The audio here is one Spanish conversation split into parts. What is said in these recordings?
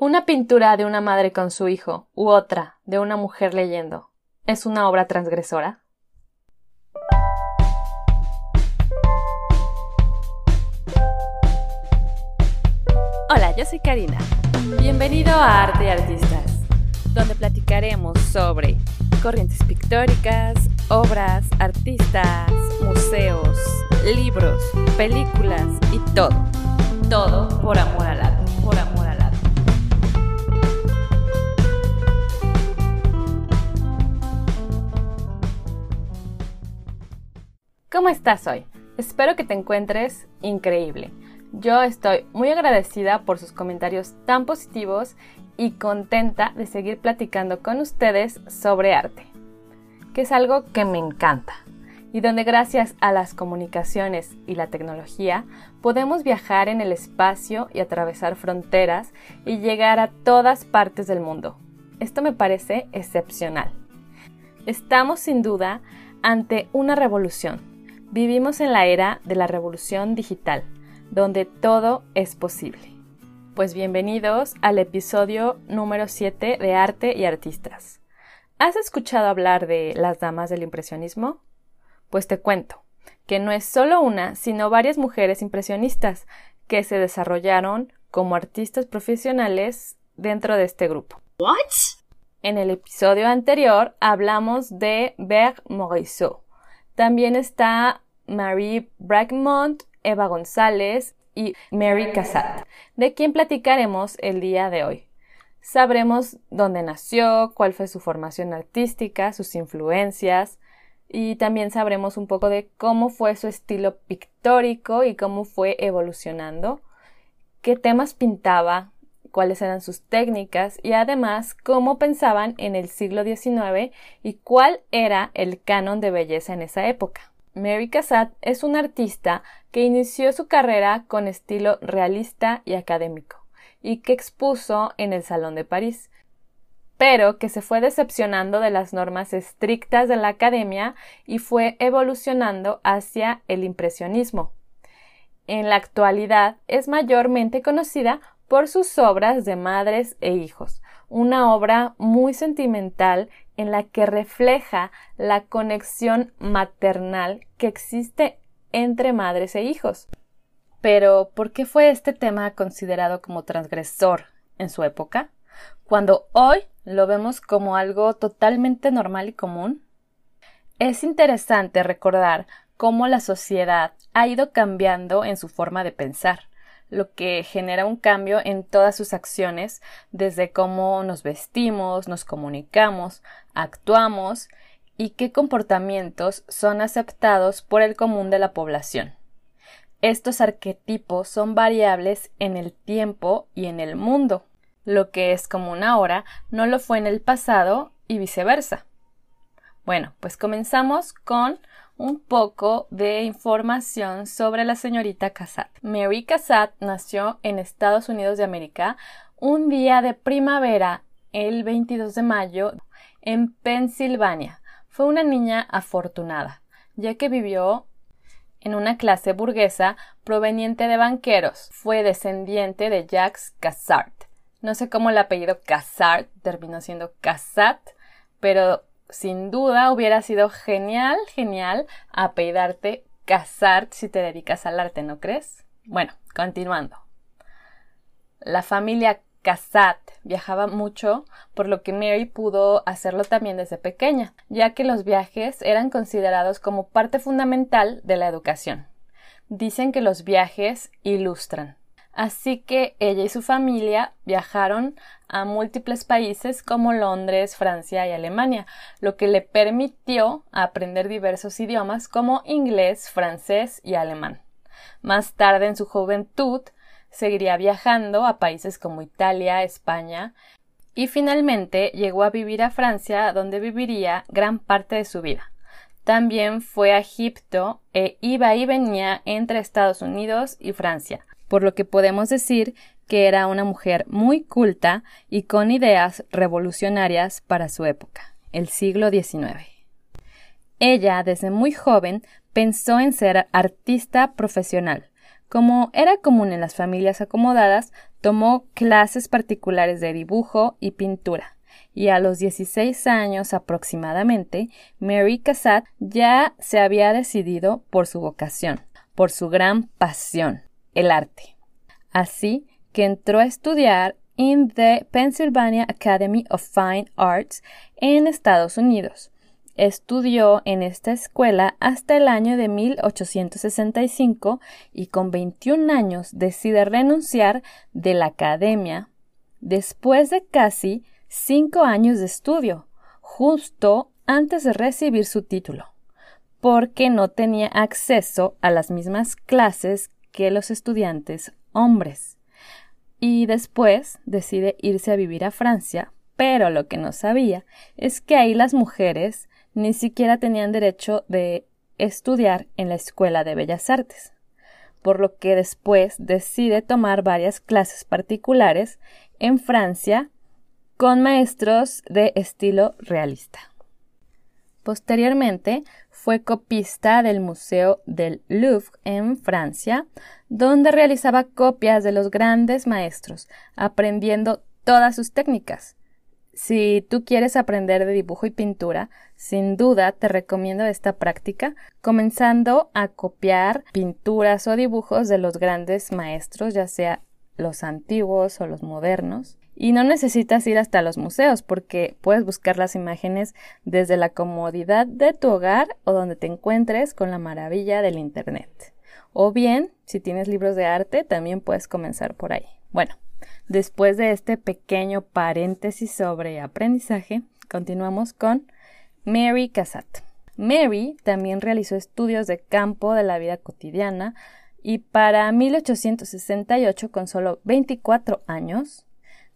Una pintura de una madre con su hijo u otra de una mujer leyendo es una obra transgresora. Hola, yo soy Karina. Bienvenido a Arte y Artistas, donde platicaremos sobre corrientes pictóricas, obras, artistas, museos, libros, películas y todo. Todo por amor al arte, por amor ¿Cómo estás hoy? Espero que te encuentres increíble. Yo estoy muy agradecida por sus comentarios tan positivos y contenta de seguir platicando con ustedes sobre arte, que es algo que me encanta y donde gracias a las comunicaciones y la tecnología podemos viajar en el espacio y atravesar fronteras y llegar a todas partes del mundo. Esto me parece excepcional. Estamos sin duda ante una revolución. Vivimos en la era de la revolución digital donde todo es posible. Pues bienvenidos al episodio número 7 de Arte y Artistas. ¿Has escuchado hablar de las damas del impresionismo? Pues te cuento que no es solo una, sino varias mujeres impresionistas que se desarrollaron como artistas profesionales dentro de este grupo. What? En el episodio anterior hablamos de Berg Morisot. También está Marie Bragmont Eva González y Mary Cassatt, de quien platicaremos el día de hoy. Sabremos dónde nació, cuál fue su formación artística, sus influencias, y también sabremos un poco de cómo fue su estilo pictórico y cómo fue evolucionando, qué temas pintaba, cuáles eran sus técnicas y además cómo pensaban en el siglo XIX y cuál era el canon de belleza en esa época. Mary Cassatt es una artista que inició su carrera con estilo realista y académico, y que expuso en el Salón de París, pero que se fue decepcionando de las normas estrictas de la academia y fue evolucionando hacia el impresionismo. En la actualidad es mayormente conocida por sus obras de madres e hijos, una obra muy sentimental en la que refleja la conexión maternal que existe entre madres e hijos. Pero, ¿por qué fue este tema considerado como transgresor en su época? Cuando hoy lo vemos como algo totalmente normal y común. Es interesante recordar cómo la sociedad ha ido cambiando en su forma de pensar lo que genera un cambio en todas sus acciones, desde cómo nos vestimos, nos comunicamos, actuamos y qué comportamientos son aceptados por el común de la población. Estos arquetipos son variables en el tiempo y en el mundo. Lo que es común ahora no lo fue en el pasado y viceversa. Bueno, pues comenzamos con un poco de información sobre la señorita Cassatt. Mary Cassatt nació en Estados Unidos de América un día de primavera, el 22 de mayo, en Pensilvania. Fue una niña afortunada, ya que vivió en una clase burguesa proveniente de banqueros. Fue descendiente de Jacques Cassart. No sé cómo el apellido Cassart terminó siendo Cassatt, pero sin duda hubiera sido genial, genial apellidarte casar si te dedicas al arte, ¿no crees? Bueno, continuando. La familia Casat viajaba mucho, por lo que Mary pudo hacerlo también desde pequeña, ya que los viajes eran considerados como parte fundamental de la educación. Dicen que los viajes ilustran. Así que ella y su familia viajaron a múltiples países como Londres, Francia y Alemania, lo que le permitió aprender diversos idiomas como inglés, francés y alemán. Más tarde en su juventud seguiría viajando a países como Italia, España y finalmente llegó a vivir a Francia donde viviría gran parte de su vida. También fue a Egipto e iba y venía entre Estados Unidos y Francia, por lo que podemos decir que era una mujer muy culta y con ideas revolucionarias para su época, el siglo XIX. Ella, desde muy joven, pensó en ser artista profesional. Como era común en las familias acomodadas, Tomó clases particulares de dibujo y pintura y a los 16 años aproximadamente, Mary Cassatt ya se había decidido por su vocación, por su gran pasión, el arte. Así que entró a estudiar en the Pennsylvania Academy of Fine Arts en Estados Unidos. Estudió en esta escuela hasta el año de 1865 y con 21 años decide renunciar de la academia después de casi cinco años de estudio, justo antes de recibir su título, porque no tenía acceso a las mismas clases que los estudiantes hombres. Y después decide irse a vivir a Francia, pero lo que no sabía es que ahí las mujeres ni siquiera tenían derecho de estudiar en la Escuela de Bellas Artes, por lo que después decide tomar varias clases particulares en Francia con maestros de estilo realista. Posteriormente fue copista del Museo del Louvre en Francia, donde realizaba copias de los grandes maestros, aprendiendo todas sus técnicas. Si tú quieres aprender de dibujo y pintura, sin duda te recomiendo esta práctica, comenzando a copiar pinturas o dibujos de los grandes maestros, ya sea los antiguos o los modernos. Y no necesitas ir hasta los museos porque puedes buscar las imágenes desde la comodidad de tu hogar o donde te encuentres con la maravilla del Internet. O bien, si tienes libros de arte, también puedes comenzar por ahí. Bueno, después de este pequeño paréntesis sobre aprendizaje, continuamos con Mary Cassatt. Mary también realizó estudios de campo de la vida cotidiana y para 1868, con solo 24 años,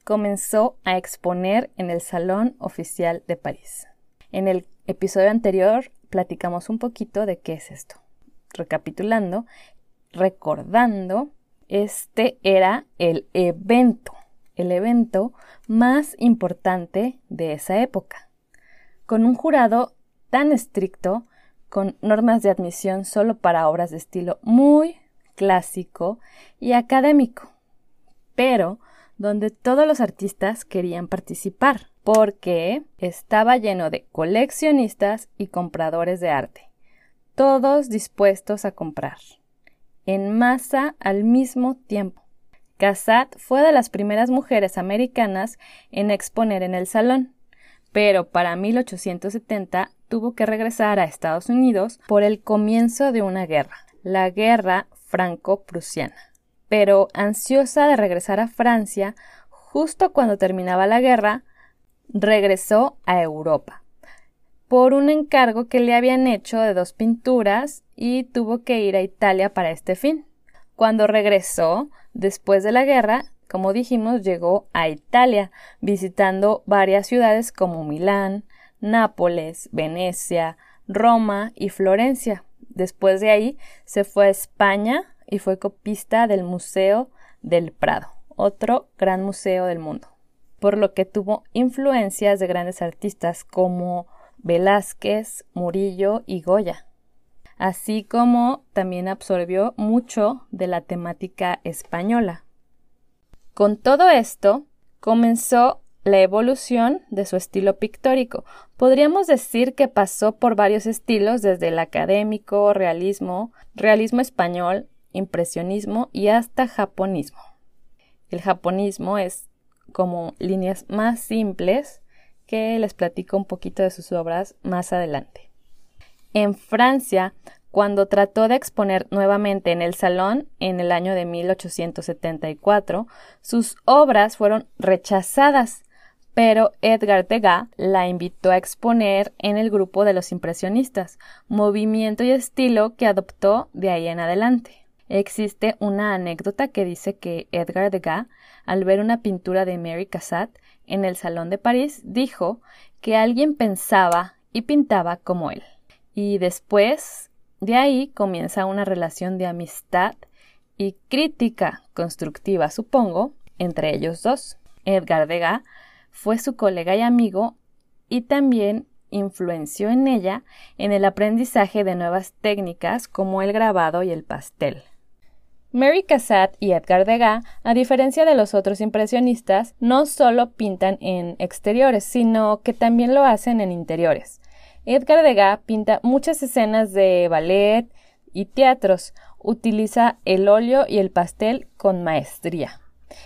comenzó a exponer en el Salón Oficial de París. En el episodio anterior platicamos un poquito de qué es esto. Recapitulando, recordando, este era el evento, el evento más importante de esa época, con un jurado tan estricto, con normas de admisión solo para obras de estilo muy clásico y académico. Pero donde todos los artistas querían participar, porque estaba lleno de coleccionistas y compradores de arte, todos dispuestos a comprar, en masa al mismo tiempo. Cassatt fue de las primeras mujeres americanas en exponer en el salón, pero para 1870 tuvo que regresar a Estados Unidos por el comienzo de una guerra, la Guerra Franco-Prusiana pero ansiosa de regresar a Francia, justo cuando terminaba la guerra, regresó a Europa por un encargo que le habían hecho de dos pinturas y tuvo que ir a Italia para este fin. Cuando regresó, después de la guerra, como dijimos, llegó a Italia, visitando varias ciudades como Milán, Nápoles, Venecia, Roma y Florencia. Después de ahí se fue a España, y fue copista del Museo del Prado, otro gran museo del mundo, por lo que tuvo influencias de grandes artistas como Velázquez, Murillo y Goya, así como también absorbió mucho de la temática española. Con todo esto, comenzó la evolución de su estilo pictórico. Podríamos decir que pasó por varios estilos desde el académico, realismo, realismo español, impresionismo y hasta japonismo. El japonismo es como líneas más simples que les platico un poquito de sus obras más adelante. En Francia, cuando trató de exponer nuevamente en el salón en el año de 1874, sus obras fueron rechazadas, pero Edgar Degas la invitó a exponer en el grupo de los impresionistas, movimiento y estilo que adoptó de ahí en adelante. Existe una anécdota que dice que Edgar Degas, al ver una pintura de Mary Cassatt en el Salón de París, dijo que alguien pensaba y pintaba como él. Y después de ahí comienza una relación de amistad y crítica constructiva, supongo, entre ellos dos. Edgar Degas fue su colega y amigo y también influenció en ella en el aprendizaje de nuevas técnicas como el grabado y el pastel. Mary Cassatt y Edgar Degas, a diferencia de los otros impresionistas, no solo pintan en exteriores, sino que también lo hacen en interiores. Edgar Degas pinta muchas escenas de ballet y teatros, utiliza el óleo y el pastel con maestría.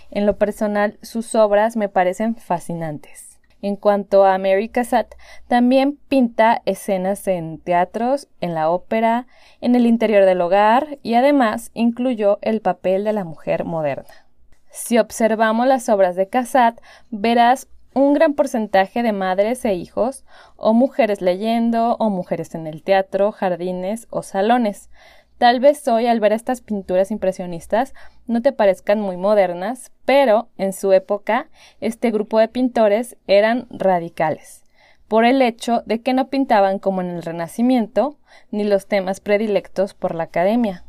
En lo personal, sus obras me parecen fascinantes. En cuanto a Mary Cassatt, también pinta escenas en teatros, en la ópera, en el interior del hogar y además incluyó el papel de la mujer moderna. Si observamos las obras de Cassatt, verás un gran porcentaje de madres e hijos, o mujeres leyendo, o mujeres en el teatro, jardines o salones, Tal vez hoy al ver estas pinturas impresionistas no te parezcan muy modernas, pero en su época este grupo de pintores eran radicales, por el hecho de que no pintaban como en el Renacimiento, ni los temas predilectos por la academia.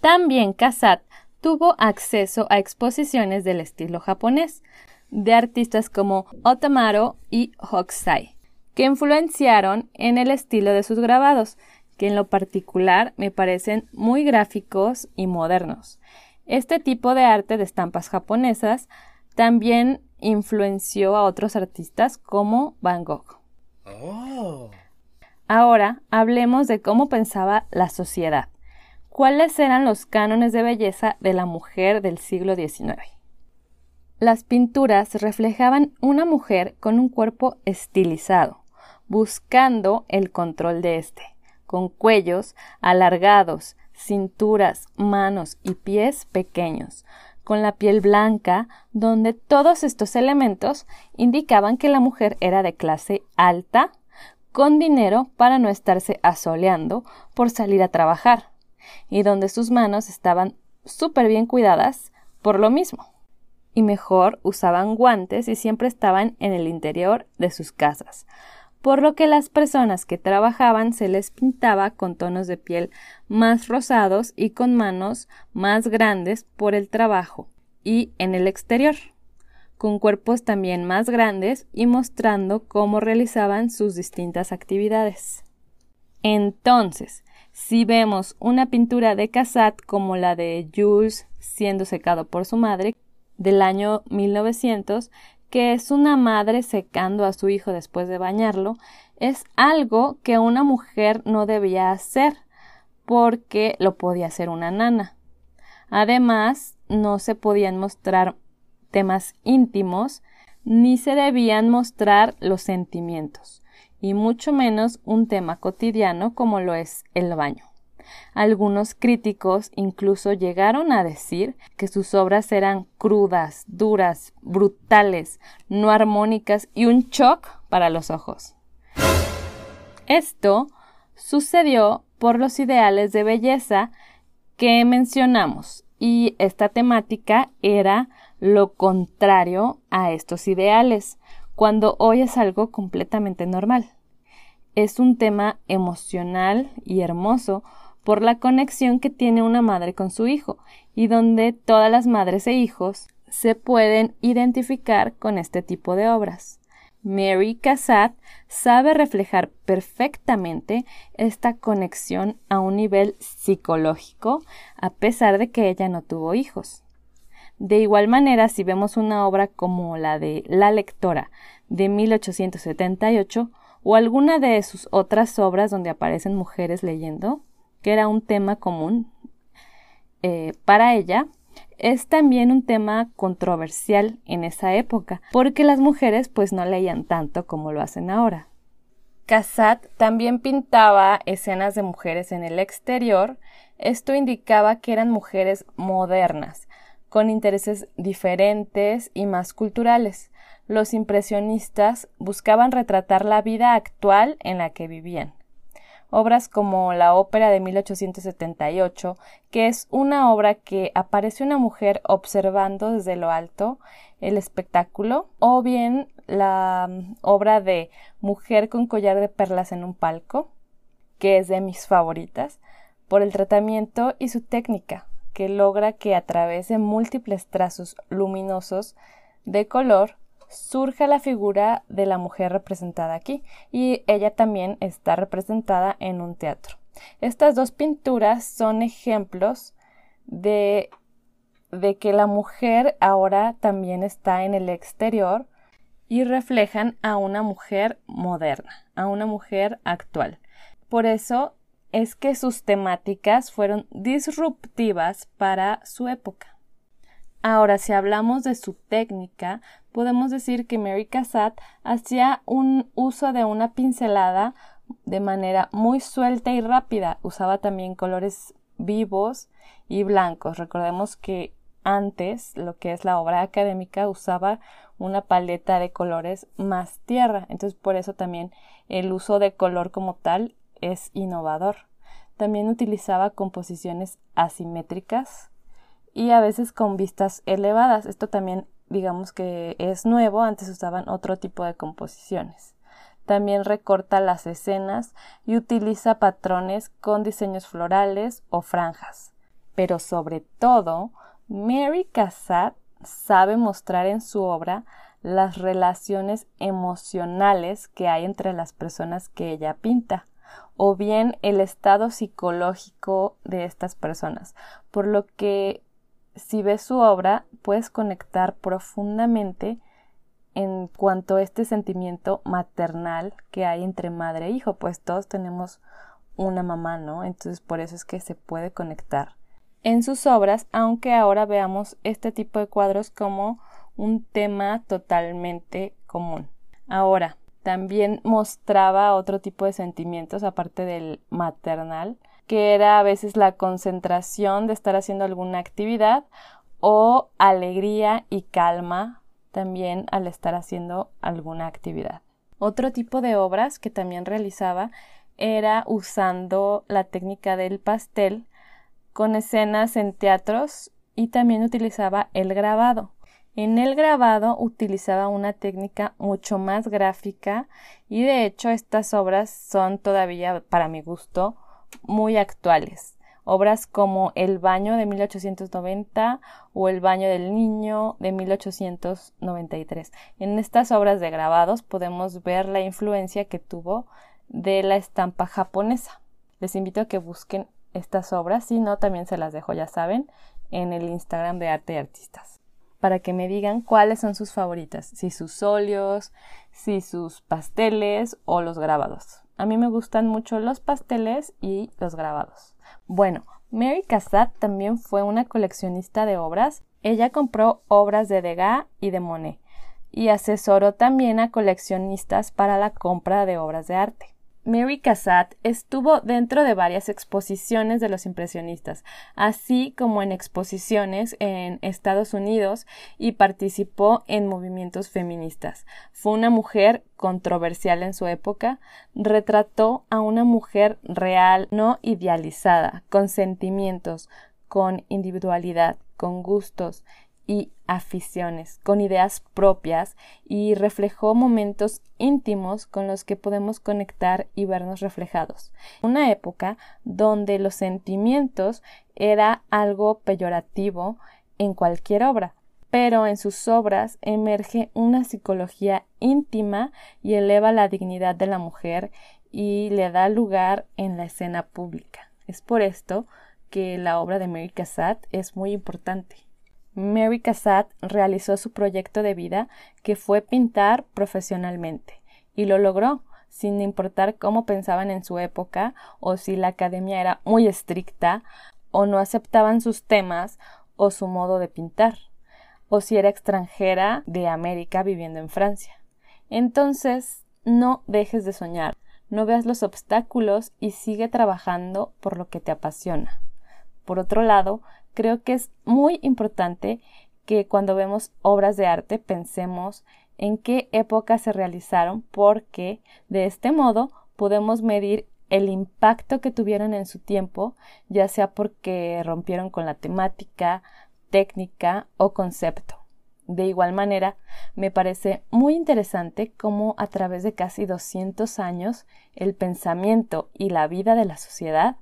También Cassatt tuvo acceso a exposiciones del estilo japonés, de artistas como Otamaro y Hokusai, que influenciaron en el estilo de sus grabados, que en lo particular me parecen muy gráficos y modernos. Este tipo de arte de estampas japonesas también influenció a otros artistas como Van Gogh. Oh. Ahora hablemos de cómo pensaba la sociedad. ¿Cuáles eran los cánones de belleza de la mujer del siglo XIX? Las pinturas reflejaban una mujer con un cuerpo estilizado, buscando el control de éste con cuellos alargados, cinturas, manos y pies pequeños, con la piel blanca, donde todos estos elementos indicaban que la mujer era de clase alta, con dinero para no estarse asoleando por salir a trabajar, y donde sus manos estaban súper bien cuidadas por lo mismo. Y mejor usaban guantes y siempre estaban en el interior de sus casas, por lo que las personas que trabajaban se les pintaba con tonos de piel más rosados y con manos más grandes por el trabajo y en el exterior, con cuerpos también más grandes y mostrando cómo realizaban sus distintas actividades. Entonces, si vemos una pintura de Cassatt como la de Jules siendo secado por su madre, del año 1900, que es una madre secando a su hijo después de bañarlo, es algo que una mujer no debía hacer porque lo podía hacer una nana. Además, no se podían mostrar temas íntimos ni se debían mostrar los sentimientos, y mucho menos un tema cotidiano como lo es el baño. Algunos críticos incluso llegaron a decir que sus obras eran crudas, duras, brutales, no armónicas y un shock para los ojos. Esto sucedió por los ideales de belleza que mencionamos y esta temática era lo contrario a estos ideales, cuando hoy es algo completamente normal. Es un tema emocional y hermoso por la conexión que tiene una madre con su hijo y donde todas las madres e hijos se pueden identificar con este tipo de obras. Mary Cassatt sabe reflejar perfectamente esta conexión a un nivel psicológico, a pesar de que ella no tuvo hijos. De igual manera, si vemos una obra como la de La lectora de 1878 o alguna de sus otras obras donde aparecen mujeres leyendo, que era un tema común eh, para ella, es también un tema controversial en esa época, porque las mujeres pues no leían tanto como lo hacen ahora. Cassatt también pintaba escenas de mujeres en el exterior, esto indicaba que eran mujeres modernas, con intereses diferentes y más culturales. Los impresionistas buscaban retratar la vida actual en la que vivían obras como la ópera de 1878, que es una obra que aparece una mujer observando desde lo alto el espectáculo, o bien la mm, obra de Mujer con collar de perlas en un palco, que es de mis favoritas, por el tratamiento y su técnica, que logra que a través de múltiples trazos luminosos de color surge la figura de la mujer representada aquí y ella también está representada en un teatro. Estas dos pinturas son ejemplos de, de que la mujer ahora también está en el exterior y reflejan a una mujer moderna, a una mujer actual. Por eso es que sus temáticas fueron disruptivas para su época. Ahora, si hablamos de su técnica, podemos decir que Mary Cassatt hacía un uso de una pincelada de manera muy suelta y rápida. Usaba también colores vivos y blancos. Recordemos que antes, lo que es la obra académica, usaba una paleta de colores más tierra. Entonces, por eso también el uso de color como tal es innovador. También utilizaba composiciones asimétricas y a veces con vistas elevadas. Esto también digamos que es nuevo, antes usaban otro tipo de composiciones. También recorta las escenas y utiliza patrones con diseños florales o franjas. Pero sobre todo, Mary Cassatt sabe mostrar en su obra las relaciones emocionales que hay entre las personas que ella pinta o bien el estado psicológico de estas personas, por lo que si ves su obra puedes conectar profundamente en cuanto a este sentimiento maternal que hay entre madre e hijo, pues todos tenemos una mamá, ¿no? Entonces por eso es que se puede conectar en sus obras, aunque ahora veamos este tipo de cuadros como un tema totalmente común. Ahora, también mostraba otro tipo de sentimientos aparte del maternal, que era a veces la concentración de estar haciendo alguna actividad o alegría y calma también al estar haciendo alguna actividad. Otro tipo de obras que también realizaba era usando la técnica del pastel con escenas en teatros y también utilizaba el grabado. En el grabado utilizaba una técnica mucho más gráfica y de hecho estas obras son todavía, para mi gusto, muy actuales. Obras como El baño de 1890 o El baño del niño de 1893. En estas obras de grabados podemos ver la influencia que tuvo de la estampa japonesa. Les invito a que busquen estas obras, si no, también se las dejo, ya saben, en el Instagram de Arte y Artistas para que me digan cuáles son sus favoritas, si sus óleos, si sus pasteles o los grabados. A mí me gustan mucho los pasteles y los grabados. Bueno, Mary Cassatt también fue una coleccionista de obras. Ella compró obras de Degas y de Monet y asesoró también a coleccionistas para la compra de obras de arte. Mary Cassatt estuvo dentro de varias exposiciones de los impresionistas, así como en exposiciones en Estados Unidos y participó en movimientos feministas. Fue una mujer controversial en su época, retrató a una mujer real, no idealizada, con sentimientos, con individualidad, con gustos, y aficiones, con ideas propias y reflejó momentos íntimos con los que podemos conectar y vernos reflejados. Una época donde los sentimientos era algo peyorativo en cualquier obra, pero en sus obras emerge una psicología íntima y eleva la dignidad de la mujer y le da lugar en la escena pública. Es por esto que la obra de Mary Cassatt es muy importante. Mary Cassatt realizó su proyecto de vida, que fue pintar profesionalmente, y lo logró, sin importar cómo pensaban en su época, o si la academia era muy estricta, o no aceptaban sus temas o su modo de pintar, o si era extranjera de América viviendo en Francia. Entonces, no dejes de soñar, no veas los obstáculos y sigue trabajando por lo que te apasiona. Por otro lado, creo que es muy importante que cuando vemos obras de arte pensemos en qué época se realizaron porque de este modo podemos medir el impacto que tuvieron en su tiempo, ya sea porque rompieron con la temática, técnica o concepto. De igual manera, me parece muy interesante cómo a través de casi 200 años el pensamiento y la vida de la sociedad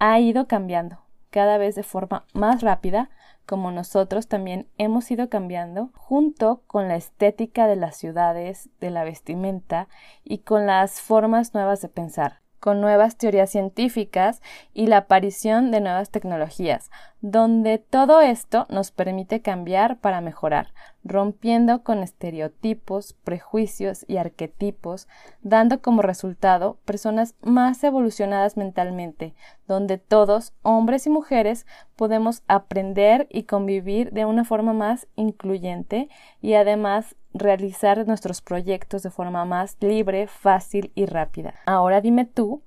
ha ido cambiando cada vez de forma más rápida, como nosotros también hemos ido cambiando, junto con la estética de las ciudades, de la vestimenta y con las formas nuevas de pensar. Con nuevas teorías científicas y la aparición de nuevas tecnologías, donde todo esto nos permite cambiar para mejorar, rompiendo con estereotipos, prejuicios y arquetipos, dando como resultado personas más evolucionadas mentalmente, donde todos, hombres y mujeres, podemos aprender y convivir de una forma más incluyente y además realizar nuestros proyectos de forma más libre, fácil y rápida. Ahora dime tú,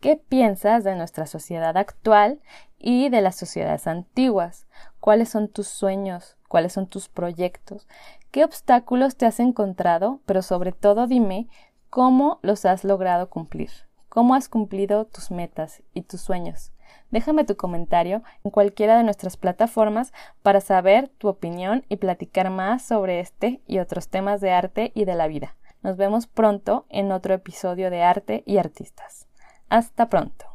¿qué piensas de nuestra sociedad actual y de las sociedades antiguas? ¿Cuáles son tus sueños? ¿Cuáles son tus proyectos? ¿Qué obstáculos te has encontrado? Pero sobre todo dime cómo los has logrado cumplir. ¿Cómo has cumplido tus metas y tus sueños? Déjame tu comentario en cualquiera de nuestras plataformas para saber tu opinión y platicar más sobre este y otros temas de arte y de la vida. Nos vemos pronto en otro episodio de Arte y Artistas. Hasta pronto.